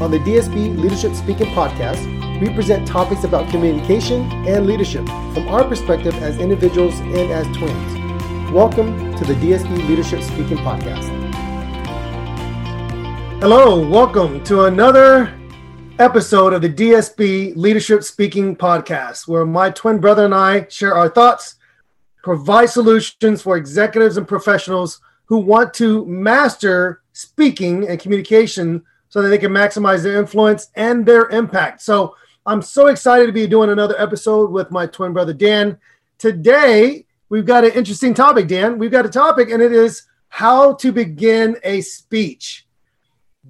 on the DSB Leadership Speaking Podcast, we present topics about communication and leadership from our perspective as individuals and as twins. Welcome to the DSB Leadership Speaking Podcast. Hello, welcome to another episode of the DSB Leadership Speaking Podcast, where my twin brother and I share our thoughts, provide solutions for executives and professionals who want to master speaking and communication so that they can maximize their influence and their impact. So I'm so excited to be doing another episode with my twin brother Dan. Today, we've got an interesting topic, Dan. We've got a topic, and it is how to begin a speech.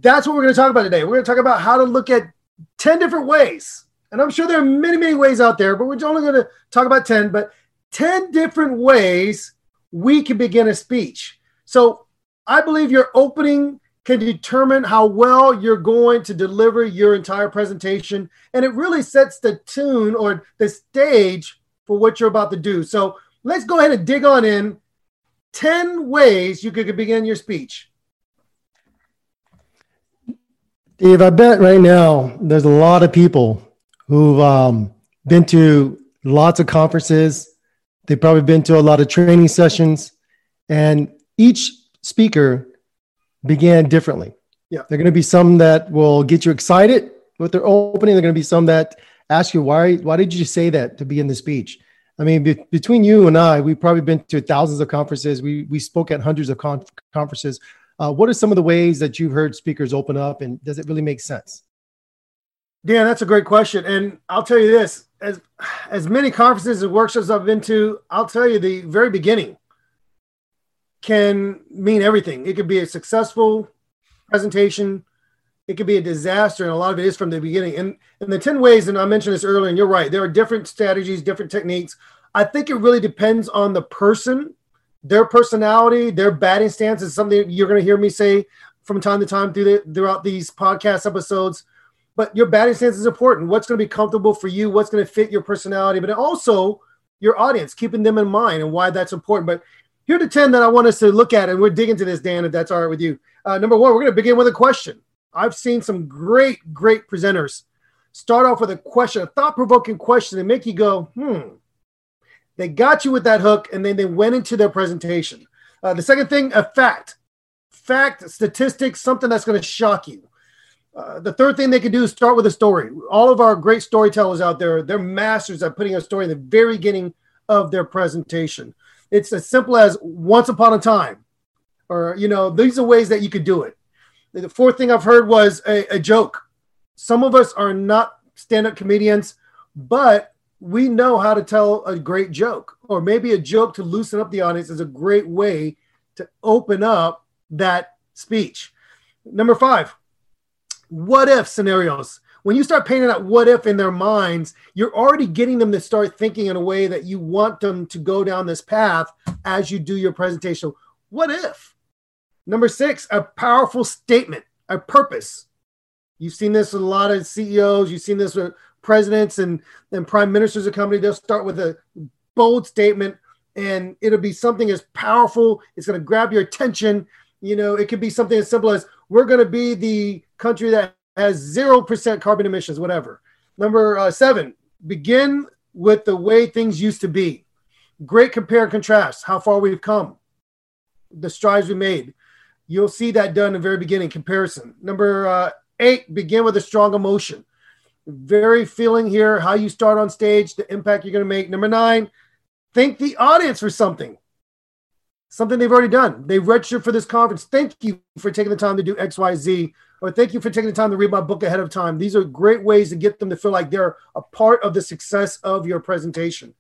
That's what we're going to talk about today. We're going to talk about how to look at 10 different ways. And I'm sure there are many, many ways out there, but we're only going to talk about 10, but 10 different ways we can begin a speech. So I believe your opening can determine how well you're going to deliver your entire presentation. And it really sets the tune or the stage for what you're about to do. So let's go ahead and dig on in 10 ways you could begin your speech. Dave, I bet right now there's a lot of people who've um, been to lots of conferences. They've probably been to a lot of training sessions, and each speaker began differently. Yeah. There are going to be some that will get you excited with their opening. There are going to be some that ask you, why, why did you say that to begin the speech? I mean, be, between you and I, we've probably been to thousands of conferences. We, we spoke at hundreds of con- conferences. Uh, what are some of the ways that you've heard speakers open up, and does it really make sense? Dan, that's a great question. And I'll tell you this as, as many conferences and workshops I've been to, I'll tell you the very beginning can mean everything. It could be a successful presentation, it could be a disaster, and a lot of it is from the beginning. And and the 10 ways, and I mentioned this earlier, and you're right, there are different strategies, different techniques. I think it really depends on the person, their personality, their batting stance is something you're going to hear me say from time to time through the, throughout these podcast episodes. But your batting stance is important. What's going to be comfortable for you? What's going to fit your personality? But also your audience, keeping them in mind and why that's important. But here are the 10 that I want us to look at, and we're digging to this, Dan, if that's all right with you. Uh, number one, we're going to begin with a question. I've seen some great, great presenters start off with a question, a thought provoking question, and make you go, hmm. They got you with that hook, and then they went into their presentation. Uh, the second thing, a fact, fact, statistics, something that's going to shock you. Uh, the third thing they can do is start with a story. All of our great storytellers out there, they're masters at putting a story in the very beginning of their presentation. It's as simple as once upon a time, or, you know, these are ways that you could do it. The fourth thing I've heard was a, a joke. Some of us are not stand up comedians, but we know how to tell a great joke, or maybe a joke to loosen up the audience is a great way to open up that speech. Number five, what if scenarios when you start painting that what if in their minds, you're already getting them to start thinking in a way that you want them to go down this path as you do your presentation. What if? Number six, a powerful statement, a purpose. You've seen this with a lot of CEOs, you've seen this with presidents and, and prime ministers of company. They'll start with a bold statement and it'll be something as powerful. It's going to grab your attention. You know, it could be something as simple as we're going to be the country that has 0% carbon emissions, whatever. Number uh, seven, begin with the way things used to be. Great compare and contrast, how far we've come, the strides we made. You'll see that done in the very beginning, comparison. Number uh, eight, begin with a strong emotion. Very feeling here, how you start on stage, the impact you're going to make. Number nine, thank the audience for something something they've already done. They registered for this conference. Thank you for taking the time to do X, Y, Z or thank you for taking the time to read my book ahead of time. These are great ways to get them to feel like they're a part of the success of your presentation.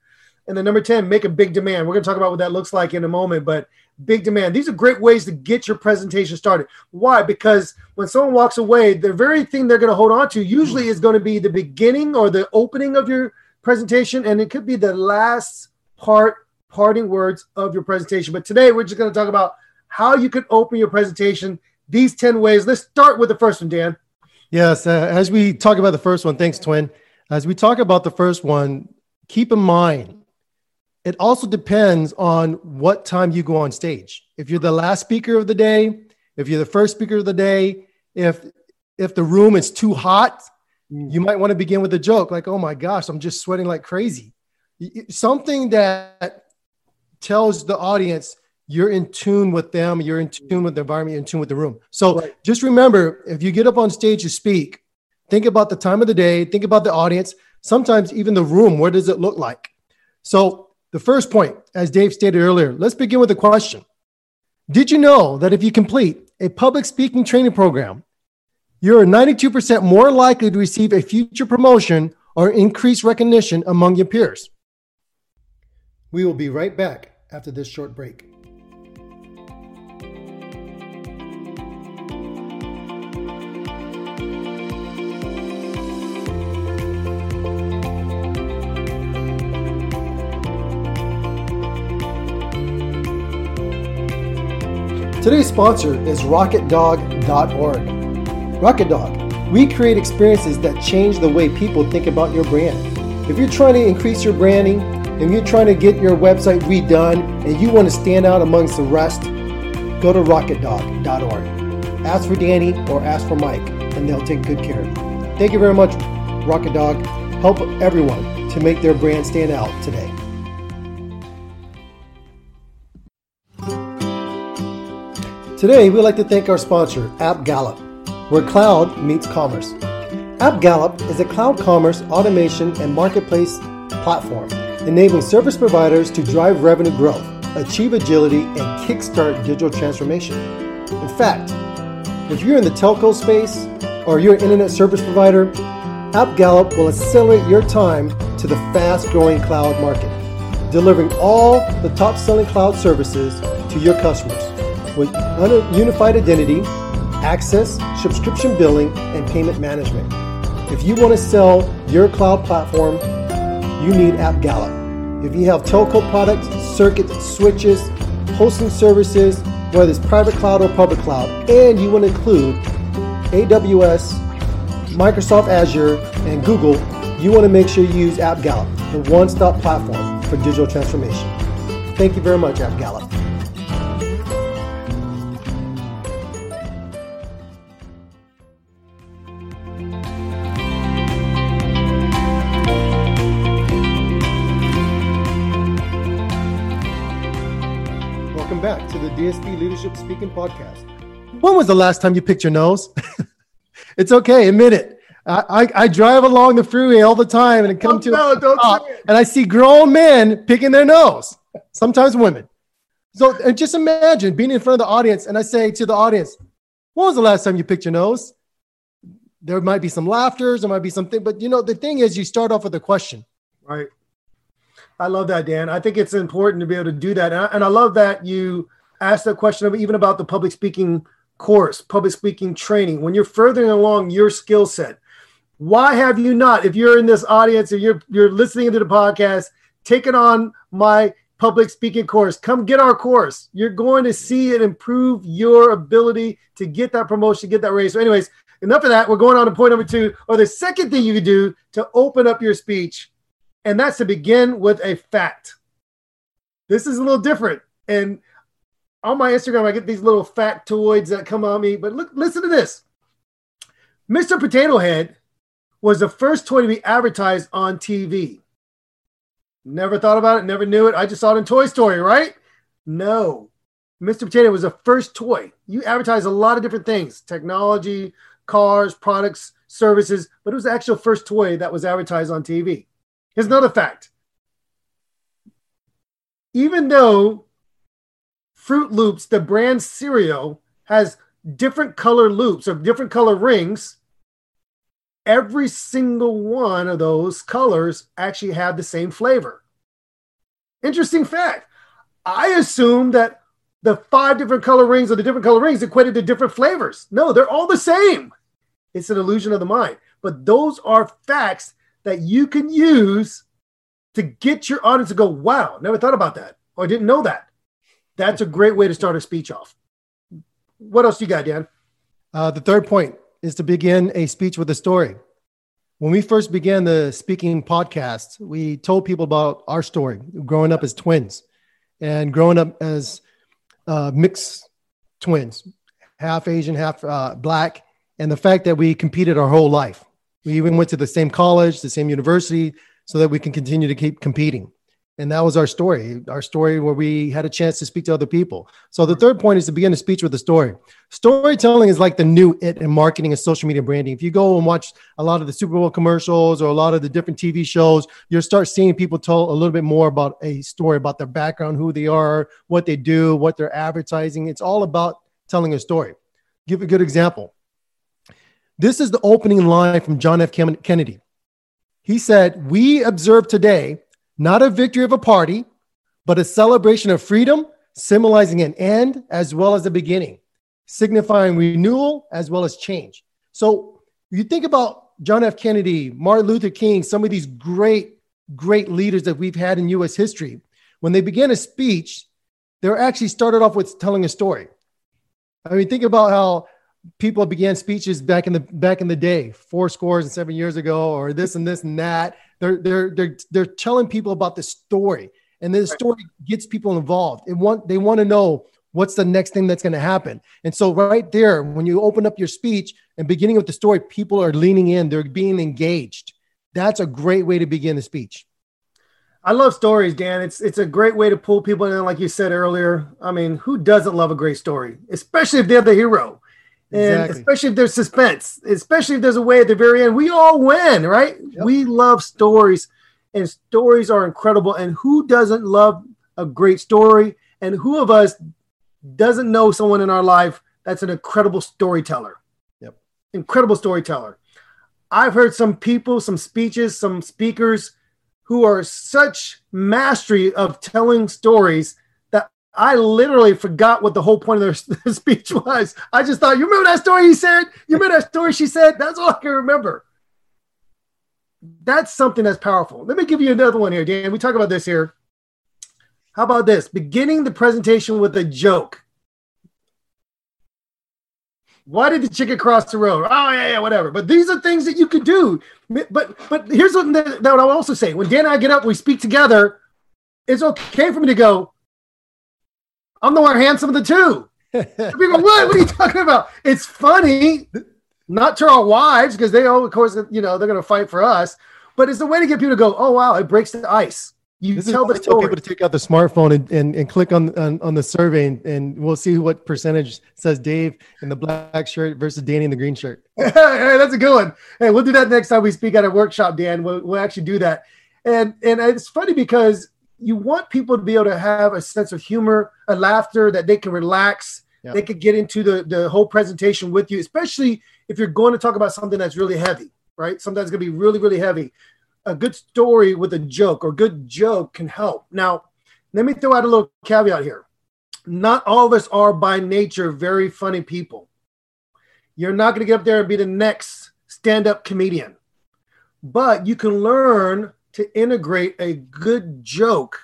And then number 10, make a big demand. We're going to talk about what that looks like in a moment, but big demand. These are great ways to get your presentation started. Why? Because when someone walks away, the very thing they're going to hold on to usually is going to be the beginning or the opening of your presentation, and it could be the last part, parting words of your presentation. But today we're just going to talk about how you can open your presentation. These 10 ways. Let's start with the first one, Dan. Yes. Uh, as we talk about the first one, thanks, Twin. As we talk about the first one, keep in mind it also depends on what time you go on stage. If you're the last speaker of the day, if you're the first speaker of the day, if if the room is too hot, mm. you might want to begin with a joke like, "Oh my gosh, I'm just sweating like crazy." Something that tells the audience you're in tune with them, you're in mm-hmm. tune with the environment, you're in tune with the room. So right. just remember, if you get up on stage to speak, think about the time of the day, think about the audience, sometimes even the room. What does it look like? So the first point, as Dave stated earlier, let's begin with a question. Did you know that if you complete a public speaking training program, you're 92% more likely to receive a future promotion or increased recognition among your peers? We will be right back after this short break. Today's sponsor is RocketDog.org. Rocket Dog, we create experiences that change the way people think about your brand. If you're trying to increase your branding, if you're trying to get your website redone, and you want to stand out amongst the rest, go to RocketDog.org. Ask for Danny or ask for Mike, and they'll take good care of you. Thank you very much, Rocket Dog. Help everyone to make their brand stand out today. Today, we'd like to thank our sponsor, AppGallop, where cloud meets commerce. AppGallop is a cloud commerce automation and marketplace platform enabling service providers to drive revenue growth, achieve agility, and kickstart digital transformation. In fact, if you're in the telco space or you're an internet service provider, AppGallop will accelerate your time to the fast growing cloud market, delivering all the top selling cloud services to your customers with unified identity, access, subscription billing, and payment management. If you want to sell your cloud platform, you need AppGallop. If you have telco products, circuits, switches, hosting services, whether it's private cloud or public cloud, and you want to include AWS, Microsoft Azure, and Google, you want to make sure you use AppGallop, the one stop platform for digital transformation. Thank you very much, AppGallop. DSB Leadership Speaking Podcast. When was the last time you picked your nose? it's okay, admit it. I, I, I, drive along the freeway all the time and come oh, to no, stop, and I see grown men picking their nose, sometimes women. So and just imagine being in front of the audience, and I say to the audience, "When was the last time you picked your nose?" There might be some laughter, there might be something, but you know the thing is, you start off with a question. Right. I love that, Dan. I think it's important to be able to do that, and I, and I love that you asked that question of even about the public speaking course, public speaking training, when you're furthering along your skill set, why have you not, if you're in this audience, if you're you're listening to the podcast, taken on my public speaking course, come get our course. You're going to see it improve your ability to get that promotion, get that raise. So, anyways, enough of that. We're going on to point number two, or the second thing you can do to open up your speech, and that's to begin with a fact. This is a little different. And on my Instagram, I get these little factoids that come on me. But look, listen to this. Mr. Potato Head was the first toy to be advertised on TV. Never thought about it, never knew it. I just saw it in Toy Story, right? No. Mr. Potato was the first toy. You advertise a lot of different things technology, cars, products, services, but it was the actual first toy that was advertised on TV. Here's another fact. Even though Froot Loops, the brand cereal, has different color loops or different color rings. Every single one of those colors actually have the same flavor. Interesting fact. I assumed that the five different color rings or the different color rings equated to different flavors. No, they're all the same. It's an illusion of the mind. But those are facts that you can use to get your audience to go, wow, never thought about that, or didn't know that. That's a great way to start a speech off. What else you got, Dan? Uh, the third point is to begin a speech with a story. When we first began the speaking podcast, we told people about our story growing up as twins and growing up as uh, mixed twins, half Asian, half uh, black, and the fact that we competed our whole life. We even went to the same college, the same university, so that we can continue to keep competing. And that was our story, our story where we had a chance to speak to other people. So the third point is to begin a speech with a story. Storytelling is like the new it in marketing and social media branding. If you go and watch a lot of the Super Bowl commercials or a lot of the different TV shows, you'll start seeing people tell a little bit more about a story, about their background, who they are, what they do, what they're advertising. It's all about telling a story. Give a good example. This is the opening line from John F. Kennedy. He said, We observe today not a victory of a party, but a celebration of freedom, symbolizing an end as well as a beginning, signifying renewal as well as change. So you think about John F. Kennedy, Martin Luther King, some of these great, great leaders that we've had in US history, when they began a speech, they were actually started off with telling a story. I mean, think about how people began speeches back in the back in the day, four scores and seven years ago, or this and this and that. They're they're they're they're telling people about the story, and the story gets people involved. They want they want to know what's the next thing that's going to happen. And so right there, when you open up your speech and beginning with the story, people are leaning in. They're being engaged. That's a great way to begin a speech. I love stories, Dan. It's it's a great way to pull people in, like you said earlier. I mean, who doesn't love a great story, especially if they're the hero? And exactly. especially if there's suspense, especially if there's a way at the very end, we all win, right? Yep. We love stories, and stories are incredible. And who doesn't love a great story? And who of us doesn't know someone in our life that's an incredible storyteller? Yep, incredible storyteller. I've heard some people, some speeches, some speakers who are such mastery of telling stories I literally forgot what the whole point of their speech was. I just thought, you remember that story he said? You remember that story she said? That's all I can remember. That's something that's powerful. Let me give you another one here, Dan. We talk about this here. How about this? Beginning the presentation with a joke. Why did the chicken cross the road? Oh yeah, yeah, whatever. But these are things that you could do. But but here's what that, that I will also say. When Dan and I get up, we speak together. It's okay for me to go. I'm the more handsome of the two. People, what? What are you talking about? It's funny, not to our wives because they, all, of course, you know, they're going to fight for us. But it's a way to get people to go, oh wow, it breaks the ice. You this tell the story. Tell people to take out the smartphone and, and, and click on, on, on the survey, and, and, we'll see what percentage says Dave in the black shirt versus Danny in the green shirt. hey, that's a good one. Hey, we'll do that next time we speak at a workshop, Dan. We'll, we'll actually do that. And and it's funny because you want people to be able to have a sense of humor, a laughter that they can relax. Yeah. They could get into the, the whole presentation with you, especially if you're going to talk about something that's really heavy, right? Something that's going to be really, really heavy. A good story with a joke or good joke can help. Now, let me throw out a little caveat here. Not all of us are by nature very funny people. You're not going to get up there and be the next stand up comedian, but you can learn to integrate a good joke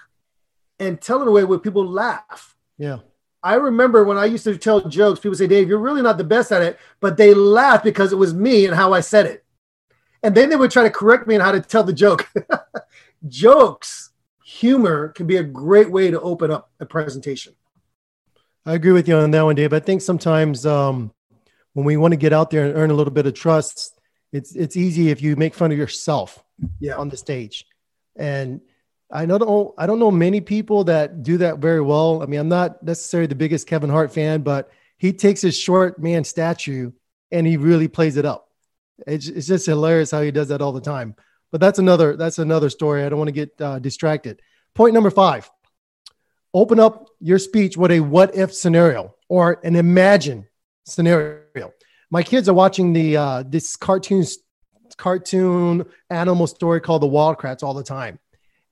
and tell it in a way where people laugh. Yeah. I remember when I used to tell jokes, people say, Dave, you're really not the best at it, but they laugh because it was me and how I said it. And then they would try to correct me on how to tell the joke. Jokes, humor can be a great way to open up a presentation. I agree with you on that one, Dave. I think sometimes um, when we want to get out there and earn a little bit of trust, it's it's easy if you make fun of yourself yeah. on the stage. And I don't know I don't know many people that do that very well. I mean, I'm not necessarily the biggest Kevin Hart fan, but he takes his short man statue and he really plays it up. It's, it's just hilarious how he does that all the time. But that's another that's another story. I don't want to get uh, distracted. Point number five: open up your speech with a what if scenario or an imagine scenario. My kids are watching the uh, this cartoon cartoon animal story called The Wild Kratts all the time.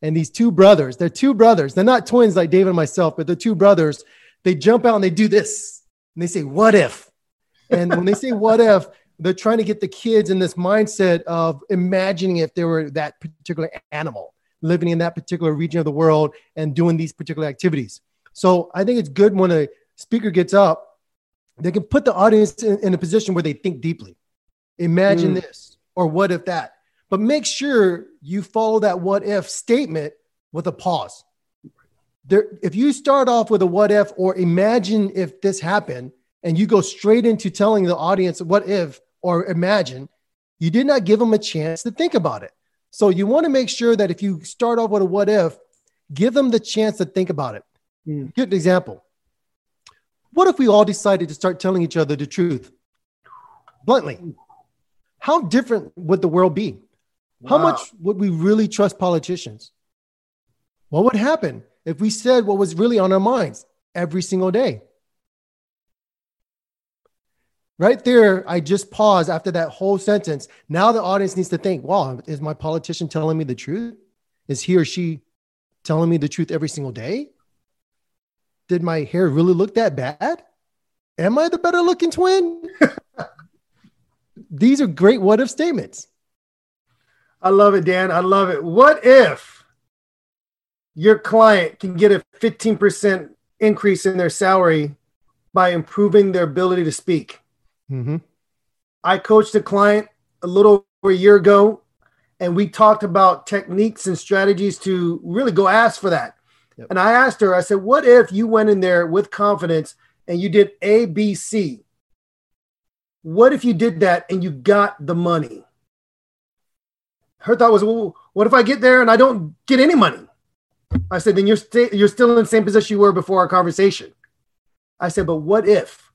And these two brothers, they're two brothers. They're not twins like David and myself, but they're two brothers. they jump out and they do this and they say, What if? And when they say what if, they're trying to get the kids in this mindset of imagining if they were that particular animal living in that particular region of the world and doing these particular activities. So I think it's good when a speaker gets up, they can put the audience in, in a position where they think deeply. Imagine mm. this or what if that. But make sure you follow that what if statement with a pause. There, if you start off with a what if or imagine if this happened, and you go straight into telling the audience what if or imagine, you did not give them a chance to think about it. So you want to make sure that if you start off with a what if, give them the chance to think about it. Mm. Good example. What if we all decided to start telling each other the truth? Bluntly, how different would the world be? Wow. How much would we really trust politicians? What would happen if we said what was really on our minds every single day? Right there, I just pause after that whole sentence. Now the audience needs to think, wow, is my politician telling me the truth? Is he or she telling me the truth every single day? Did my hair really look that bad? Am I the better looking twin? These are great what if statements. I love it, Dan. I love it. What if your client can get a 15% increase in their salary by improving their ability to speak? Mm-hmm. I coached a client a little over a year ago, and we talked about techniques and strategies to really go ask for that. Yep. And I asked her, I said, What if you went in there with confidence and you did A, B, C? What if you did that and you got the money? Her thought was, Well, what if I get there and I don't get any money? I said, Then you're, st- you're still in the same position you were before our conversation. I said, But what if?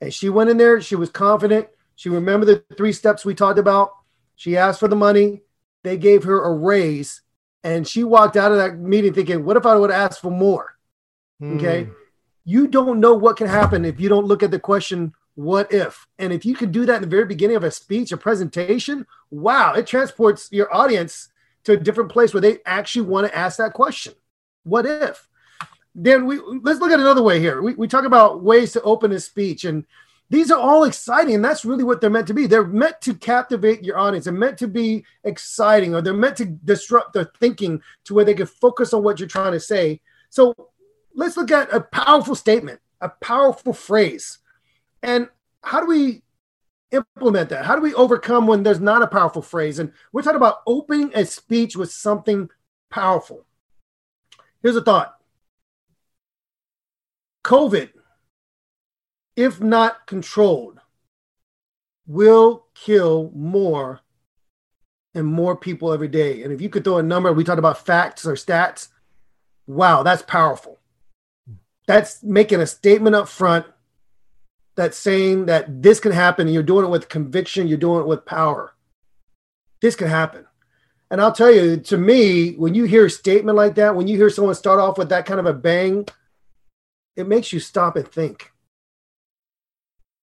And she went in there, she was confident. She remembered the three steps we talked about. She asked for the money. They gave her a raise. And she walked out of that meeting thinking, what if I would ask for more? Mm. Okay. You don't know what can happen if you don't look at the question, what if? And if you can do that in the very beginning of a speech, a presentation, wow, it transports your audience to a different place where they actually want to ask that question. What if? Dan, we let's look at another way here. We, we talk about ways to open a speech, and these are all exciting, and that's really what they're meant to be. They're meant to captivate your audience. They're meant to be exciting, or they're meant to disrupt their thinking to where they can focus on what you're trying to say. So let's look at a powerful statement, a powerful phrase. And how do we implement that? How do we overcome when there's not a powerful phrase? And we're talking about opening a speech with something powerful. Here's a thought COVID, if not controlled, will kill more and more people every day. And if you could throw a number, we talked about facts or stats. Wow, that's powerful. That's making a statement up front that's saying that this can happen. You're doing it with conviction, you're doing it with power. This can happen. And I'll tell you, to me, when you hear a statement like that, when you hear someone start off with that kind of a bang, it makes you stop and think.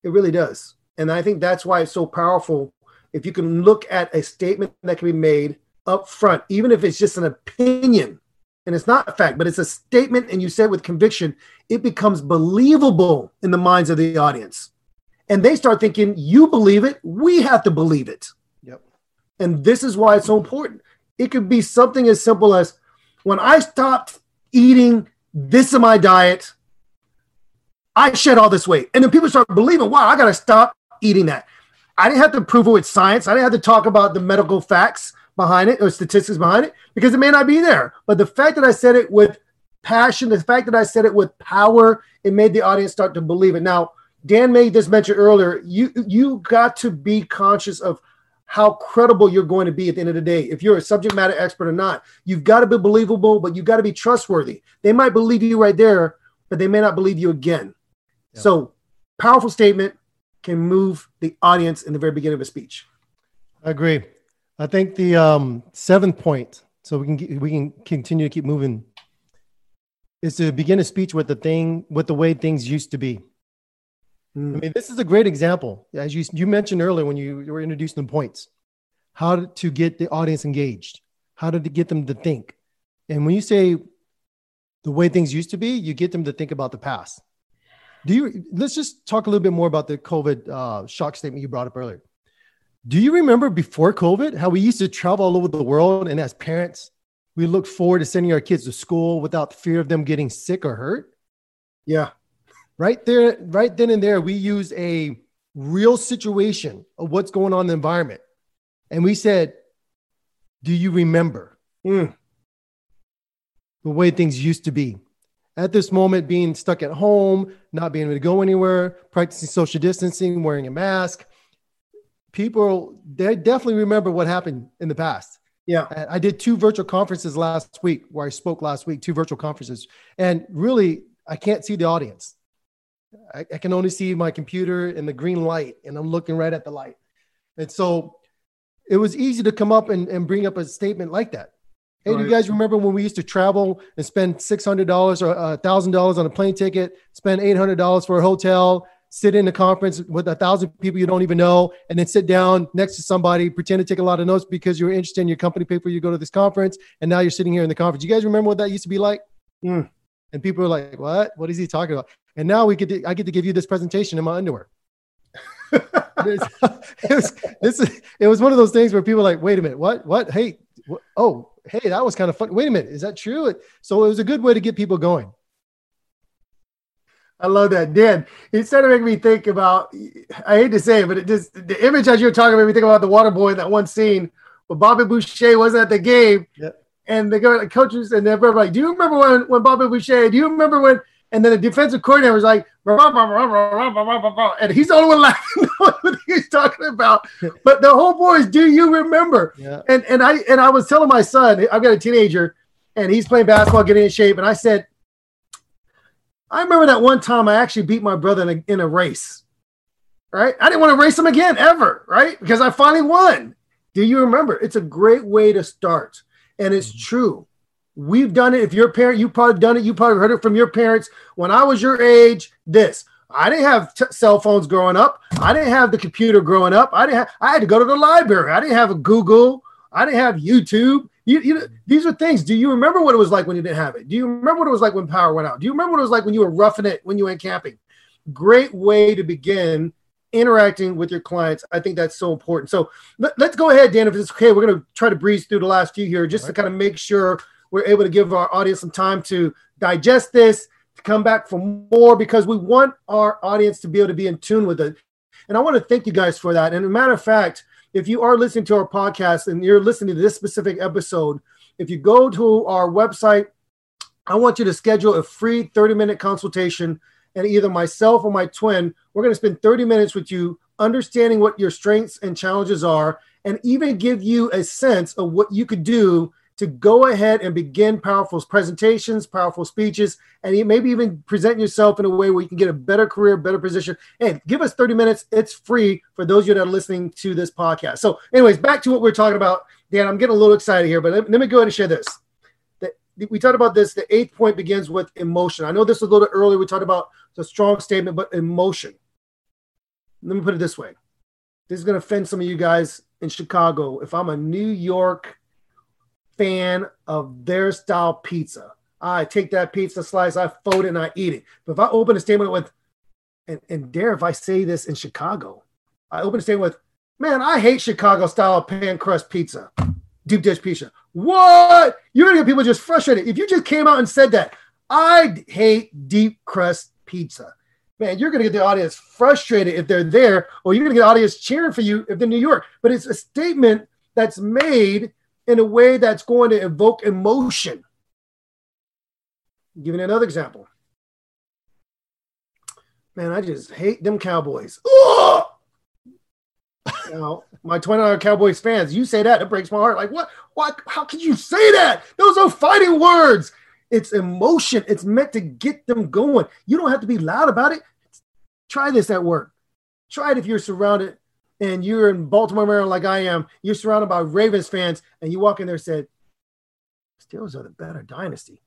It really does. And I think that's why it's so powerful. If you can look at a statement that can be made up front, even if it's just an opinion and it's not a fact, but it's a statement and you say it with conviction, it becomes believable in the minds of the audience. And they start thinking, you believe it, we have to believe it. Yep. And this is why it's so important. It could be something as simple as when I stopped eating this in my diet, I shed all this weight. And then people start believing, wow, I got to stop eating that. I didn't have to prove it with science. I didn't have to talk about the medical facts behind it or statistics behind it because it may not be there. But the fact that I said it with passion, the fact that I said it with power, it made the audience start to believe it. Now, Dan made this mention earlier. You you got to be conscious of how credible you're going to be at the end of the day. If you're a subject matter expert or not, you've got to be believable, but you've got to be trustworthy. They might believe you right there, but they may not believe you again. So, powerful statement can move the audience in the very beginning of a speech. I agree. I think the um, seventh point, so we can we can continue to keep moving, is to begin a speech with the thing with the way things used to be. Mm. I mean, this is a great example, as you you mentioned earlier when you, you were introducing the points, how to get the audience engaged, how to get them to think, and when you say the way things used to be, you get them to think about the past Do you? Let's just talk a little bit more about the COVID uh, shock statement you brought up earlier. Do you remember before COVID how we used to travel all over the world, and as parents, we look forward to sending our kids to school without fear of them getting sick or hurt? Yeah. Right there, right then and there, we use a real situation of what's going on in the environment. And we said, Do you remember Mm. the way things used to be? At this moment, being stuck at home, not being able to go anywhere, practicing social distancing, wearing a mask, people, they definitely remember what happened in the past. Yeah. And I did two virtual conferences last week where I spoke last week, two virtual conferences. And really, I can't see the audience. I, I can only see my computer and the green light, and I'm looking right at the light. And so it was easy to come up and, and bring up a statement like that. Hey, do you guys remember when we used to travel and spend $600 or uh, $1,000 on a plane ticket, spend $800 for a hotel, sit in a conference with a thousand people you don't even know, and then sit down next to somebody, pretend to take a lot of notes because you're interested in your company paper. you go to this conference, and now you're sitting here in the conference. You guys remember what that used to be like? Mm. And people are like, "What? What is he talking about?" And now we get to, I get to give you this presentation in my underwear. it, was, this is, it was one of those things where people are like, wait a minute, what, what? Hey, what? oh, hey, that was kind of fun. Wait a minute, is that true? So it was a good way to get people going. I love that, Dan. Instead of making me think about. I hate to say it, but it just the image as you were talking made me think about the water boy in that one scene where Bobby Boucher wasn't at the game, yep. and the coaches and everybody like, "Do you remember when when Bobby Boucher? Do you remember when?" And then the defensive coordinator was like, and he's the only one laughing what he's talking about. But the whole boy is, do you remember? And and I and I was telling my son, I've got a teenager, and he's playing basketball, getting in shape, and I said, I remember that one time I actually beat my brother in a, in a race. Right? I didn't want to race him again ever, right? Because I finally won. Do you remember? It's a great way to start. And it's mm-hmm. true. We've done it. If you're a parent, you've probably done it. You probably heard it from your parents. When I was your age, this. I didn't have t- cell phones growing up. I didn't have the computer growing up. I didn't have, I had to go to the library. I didn't have a Google. I didn't have YouTube. You, you know, these are things. Do you remember what it was like when you didn't have it? Do you remember what it was like when power went out? Do you remember what it was like when you were roughing it when you went camping? Great way to begin interacting with your clients. I think that's so important. So let, us go ahead, Dan, if it's okay. We're going to try to breeze through the last few here just to kind of make sure we're able to give our audience some time to digest this, to come back for more, because we want our audience to be able to be in tune with it. And I want to thank you guys for that. And as a matter of fact, if you are listening to our podcast and you're listening to this specific episode, if you go to our website, I want you to schedule a free 30 minute consultation. And either myself or my twin, we're going to spend 30 minutes with you, understanding what your strengths and challenges are, and even give you a sense of what you could do to go ahead and begin powerful presentations, powerful speeches, and maybe even present yourself in a way where you can get a better career, better position. And give us 30 minutes. It's free for those of you that are listening to this podcast. So, anyways, back to what we're talking about. Dan, I'm getting a little excited here, but let, let me go ahead and share this. We talked about this. The eighth point begins with emotion. I know this was a little earlier. We talked about the strong statement, but emotion. Let me put it this way. This is going to offend some of you guys in Chicago. If I'm a New York fan of their style pizza. I take that pizza slice, I fold it, and I eat it. But if I open a statement with, and, and dare if I say this in Chicago, I open a statement with, man, I hate Chicago style pan crust pizza, deep dish pizza. What? You're gonna get people just frustrated. If you just came out and said that, I hate deep crust pizza. Man, you're gonna get the audience frustrated if they're there, or you're gonna get the audience cheering for you if they're in New York. But it's a statement that's made in a way that's going to evoke emotion. Giving another example. Man, I just hate them Cowboys. Now, my 29 Cowboys fans, you say that, it breaks my heart. Like, what? What? How could you say that? Those are fighting words. It's emotion. It's meant to get them going. You don't have to be loud about it. Try this at work. Try it if you're surrounded and you're in Baltimore, Maryland, like I am, you're surrounded by Ravens fans, and you walk in there and said, Steelers are the better dynasty.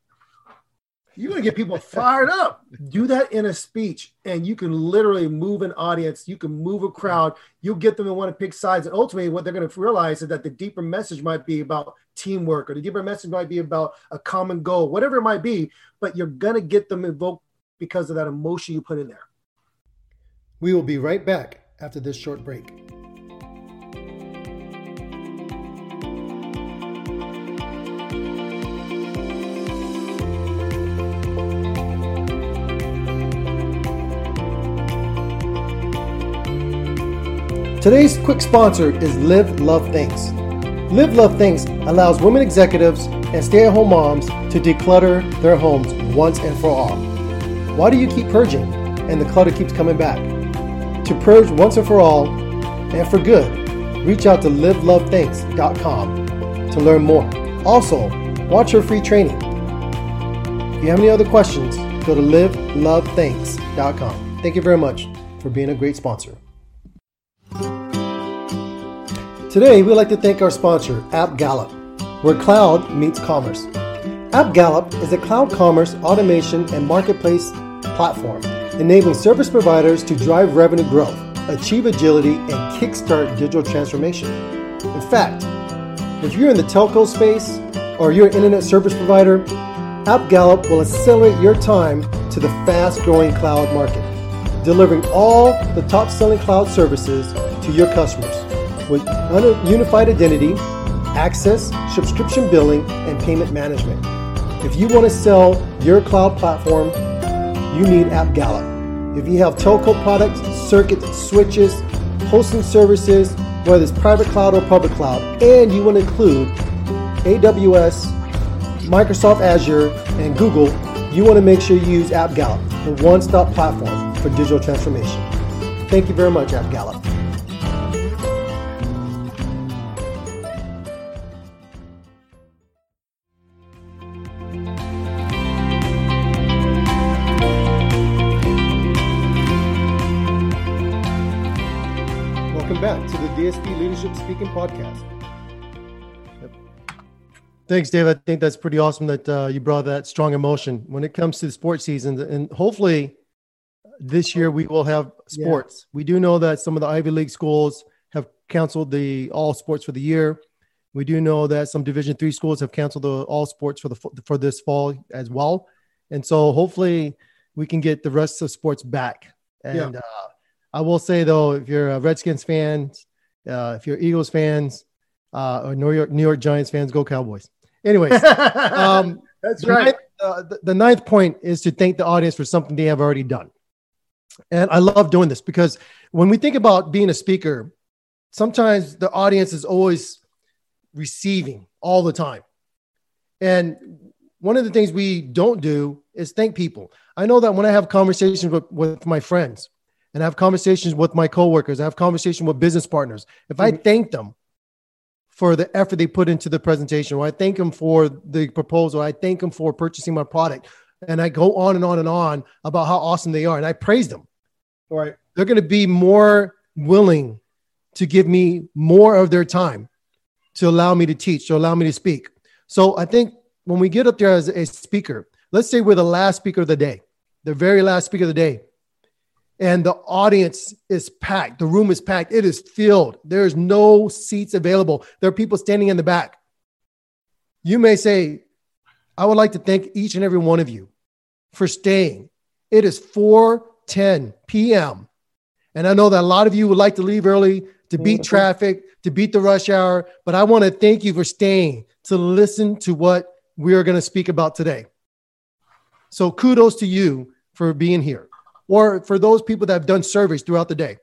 You're going to get people fired up. Do that in a speech, and you can literally move an audience. You can move a crowd. You'll get them to want to pick sides. And ultimately, what they're going to realize is that the deeper message might be about teamwork, or the deeper message might be about a common goal, whatever it might be. But you're going to get them invoked because of that emotion you put in there. We will be right back after this short break. Today's quick sponsor is Live Love Thanks. Live Love Thanks allows women executives and stay at home moms to declutter their homes once and for all. Why do you keep purging and the clutter keeps coming back? To purge once and for all and for good, reach out to livelovethanks.com to learn more. Also, watch your free training. If you have any other questions, go to livelovethanks.com. Thank you very much for being a great sponsor. Today, we'd like to thank our sponsor, AppGallop, where cloud meets commerce. AppGallop is a cloud commerce automation and marketplace platform enabling service providers to drive revenue growth, achieve agility, and kickstart digital transformation. In fact, if you're in the telco space or you're an internet service provider, AppGallop will accelerate your time to the fast growing cloud market, delivering all the top selling cloud services to your customers with unified identity, access, subscription billing, and payment management. If you want to sell your cloud platform, you need AppGallop. If you have telco products, circuits, switches, hosting services, whether it's private cloud or public cloud, and you want to include AWS, Microsoft Azure, and Google, you want to make sure you use AppGallop, the one stop platform for digital transformation. Thank you very much, AppGallop. Speaking Podcast. Yep. Thanks, Dave. I think that's pretty awesome that uh, you brought that strong emotion when it comes to the sports season. And hopefully, this year we will have sports. Yeah. We do know that some of the Ivy League schools have canceled the all sports for the year. We do know that some Division three schools have canceled the all sports for the for this fall as well. And so hopefully we can get the rest of sports back. And yeah. uh, I will say though, if you're a Redskins fan, uh, if you're Eagles fans uh, or New York New York Giants fans, go Cowboys. Anyways, um, that's right. Ninth, uh, the, the ninth point is to thank the audience for something they have already done. And I love doing this because when we think about being a speaker, sometimes the audience is always receiving all the time. And one of the things we don't do is thank people. I know that when I have conversations with, with my friends, and I have conversations with my coworkers. I have conversations with business partners. If mm-hmm. I thank them for the effort they put into the presentation, or I thank them for the proposal, I thank them for purchasing my product, and I go on and on and on about how awesome they are, and I praise them. Right. They're going to be more willing to give me more of their time to allow me to teach, to allow me to speak. So I think when we get up there as a speaker, let's say we're the last speaker of the day, the very last speaker of the day and the audience is packed. The room is packed. It is filled. There's no seats available. There are people standing in the back. You may say, I would like to thank each and every one of you for staying. It is 4:10 p.m. And I know that a lot of you would like to leave early to beat mm-hmm. traffic, to beat the rush hour, but I want to thank you for staying to listen to what we are going to speak about today. So kudos to you for being here or for those people that have done surveys throughout the day.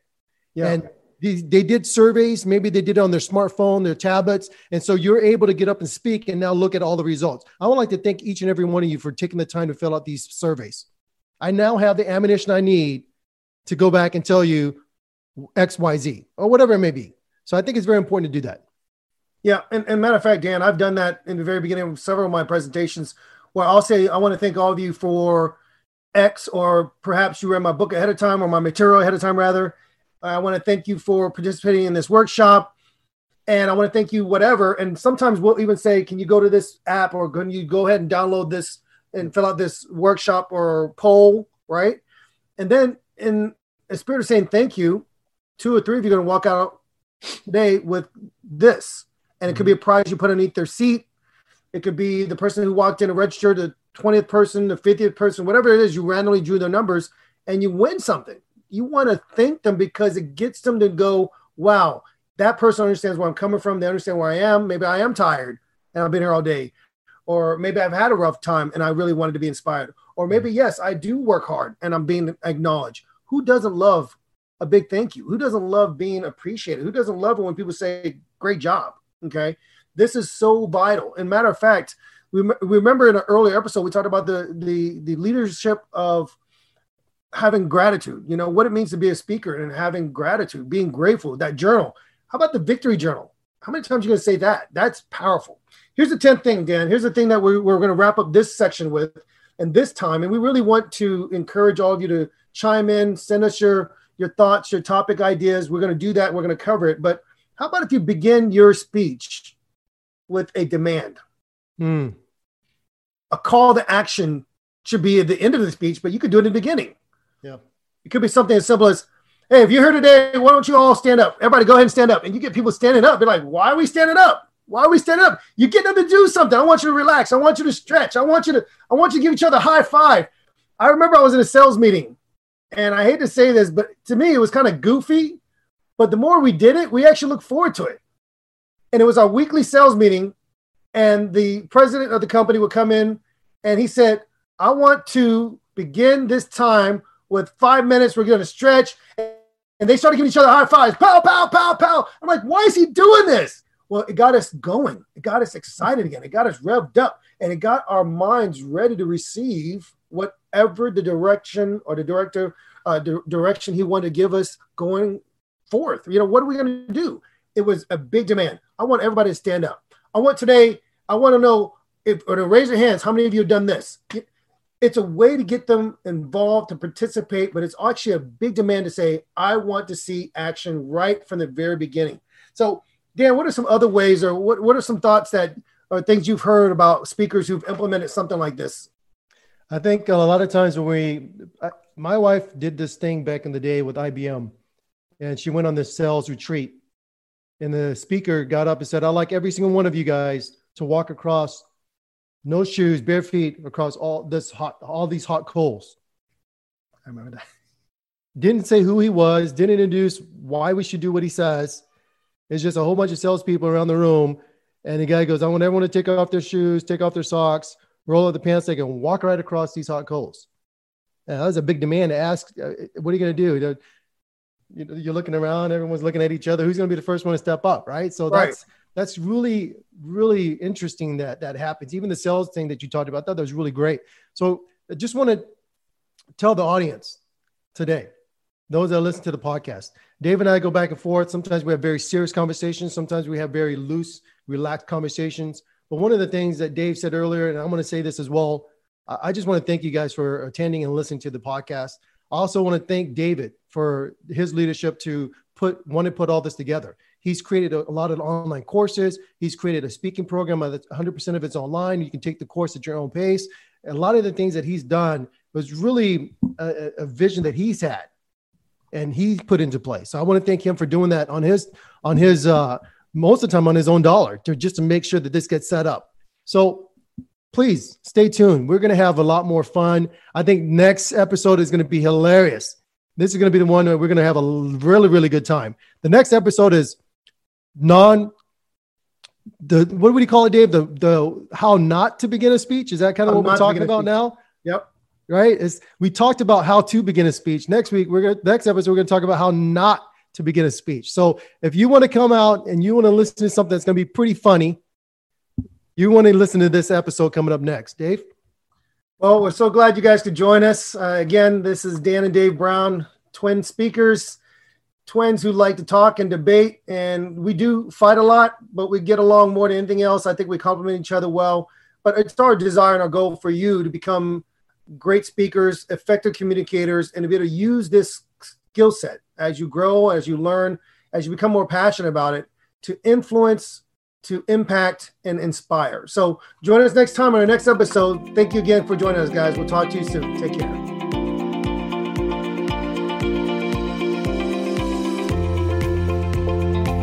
Yeah. And they, they did surveys, maybe they did it on their smartphone, their tablets. And so you're able to get up and speak and now look at all the results. I would like to thank each and every one of you for taking the time to fill out these surveys. I now have the ammunition I need to go back and tell you X, Y, Z, or whatever it may be. So I think it's very important to do that. Yeah. And, and matter of fact, Dan, I've done that in the very beginning of several of my presentations where I'll say, I want to thank all of you for X, or perhaps you read my book ahead of time or my material ahead of time, rather. I want to thank you for participating in this workshop. And I want to thank you, whatever. And sometimes we'll even say, can you go to this app or can you go ahead and download this and fill out this workshop or poll, right? And then, in a spirit of saying thank you, two or three of you are going to walk out today with this. And it could be mm-hmm. a prize you put underneath their seat. It could be the person who walked in and registered 20th person, the 50th person, whatever it is, you randomly drew their numbers and you win something. you want to thank them because it gets them to go, wow, that person understands where I'm coming from. They understand where I am. Maybe I am tired and I've been here all day. Or maybe I've had a rough time and I really wanted to be inspired. Or mm. maybe, yes, I do work hard and I'm being acknowledged. Who doesn't love a big thank you? Who doesn't love being appreciated? Who doesn't love it when people say, great job? Okay. This is so vital. And matter of fact, we, remember in an earlier episode, we talked about the, the, the leadership of having gratitude, you know, what it means to be a speaker and having gratitude, being grateful, that journal. How about the victory journal? How many times are you going to say that? That's powerful. Here's the 10th thing, Dan. Here's the thing that we're, we're going to wrap up this section with and this time. And we really want to encourage all of you to chime in, send us your, your thoughts, your topic ideas. We're going to do that. We're going to cover it. But how about if you begin your speech with a demand? Hmm. A call to action should be at the end of the speech, but you could do it in the beginning. Yeah. It could be something as simple as, hey, if you're here today, why don't you all stand up? Everybody go ahead and stand up. And you get people standing up. They're like, why are we standing up? Why are we standing up? You get them to do something. I want you to relax. I want you to stretch. I want you to, I want you to give each other a high five. I remember I was in a sales meeting and I hate to say this, but to me it was kind of goofy. But the more we did it, we actually looked forward to it. And it was our weekly sales meeting. And the president of the company would come in and he said, I want to begin this time with five minutes. We're going to stretch. And they started giving each other high fives. Pow, pow, pow, pow. I'm like, why is he doing this? Well, it got us going. It got us excited again. It got us revved up and it got our minds ready to receive whatever the direction or the director uh, the direction he wanted to give us going forth. You know, what are we going to do? It was a big demand. I want everybody to stand up. I want today, I want to know if, or to raise your hands, how many of you have done this? it's a way to get them involved to participate, but it's actually a big demand to say, I want to see action right from the very beginning. So, Dan, what are some other ways, or what, what are some thoughts that or things you've heard about speakers who've implemented something like this? I think a lot of times when we, I, my wife did this thing back in the day with IBM, and she went on this sales retreat. And the speaker got up and said, I'd like every single one of you guys to walk across no shoes, bare feet across all this hot, all these hot coals. I remember that. Didn't say who he was, didn't introduce why we should do what he says. It's just a whole bunch of salespeople around the room. And the guy goes, I want everyone to take off their shoes, take off their socks, roll up the pants, they can walk right across these hot coals. And that was a big demand to ask, uh, what are you going to do? You're looking around, everyone's looking at each other. Who's going to be the first one to step up, right? So right. that's that's really really interesting that that happens. Even the sales thing that you talked about that was really great. So i just want to tell the audience today those that listen to the podcast dave and i go back and forth. Sometimes we have very serious conversations. Sometimes we have very loose relaxed conversations. But one of the things that dave said earlier and i'm going to say this as well i just want to thank you guys for attending and listening to the podcast. I also want to thank david for his leadership to put want to put all this together He's created a, a, lot of online courses. He's created a speaking program that's 100% of it's online. You can take the course at your own pace. A lot of the things that he's done was really a, a vision that he's had and he put into place. So I want to thank him for doing that on his on his uh, most of the time on his own dollar to just to make sure that this gets set up. So please stay tuned. We're going to have a lot more fun. I think next episode is going to be hilarious. This is going to be the one where we're going to have a really really good time. The next episode is non the what would you call it, Dave? The the how not to begin a speech is that kind of what we're talking about now? Yep. Right. Is we talked about how to begin a speech. Next week we're gonna next episode we're gonna talk about how not to begin a speech. So if you want to come out and you want to listen to something that's gonna be pretty funny, you want to listen to this episode coming up next, Dave. Well, we're so glad you guys could join us. Uh, again, this is Dan and Dave Brown, twin speakers twins who like to talk and debate, and we do fight a lot, but we get along more than anything else. I think we complement each other well. But it's our desire and our goal for you to become great speakers, effective communicators, and to be able to use this skill set as you grow, as you learn, as you become more passionate about it to influence, to impact, and inspire. So join us next time on our next episode. Thank you again for joining us, guys. We'll talk to you soon. Take care.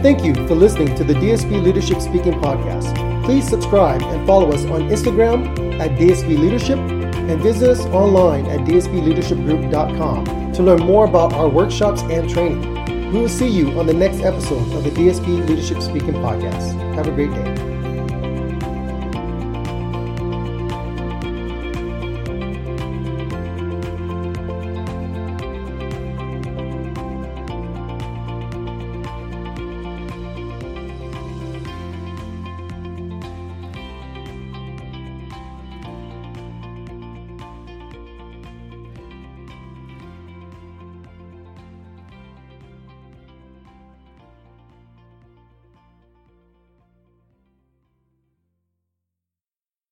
Thank you for listening to the DSB Leadership Speaking Podcast. Please subscribe and follow us on Instagram at DSB Leadership and visit us online at dsbleadershipgroup.com to learn more about our workshops and training. We will see you on the next episode of the DSB Leadership Speaking Podcast. Have a great day.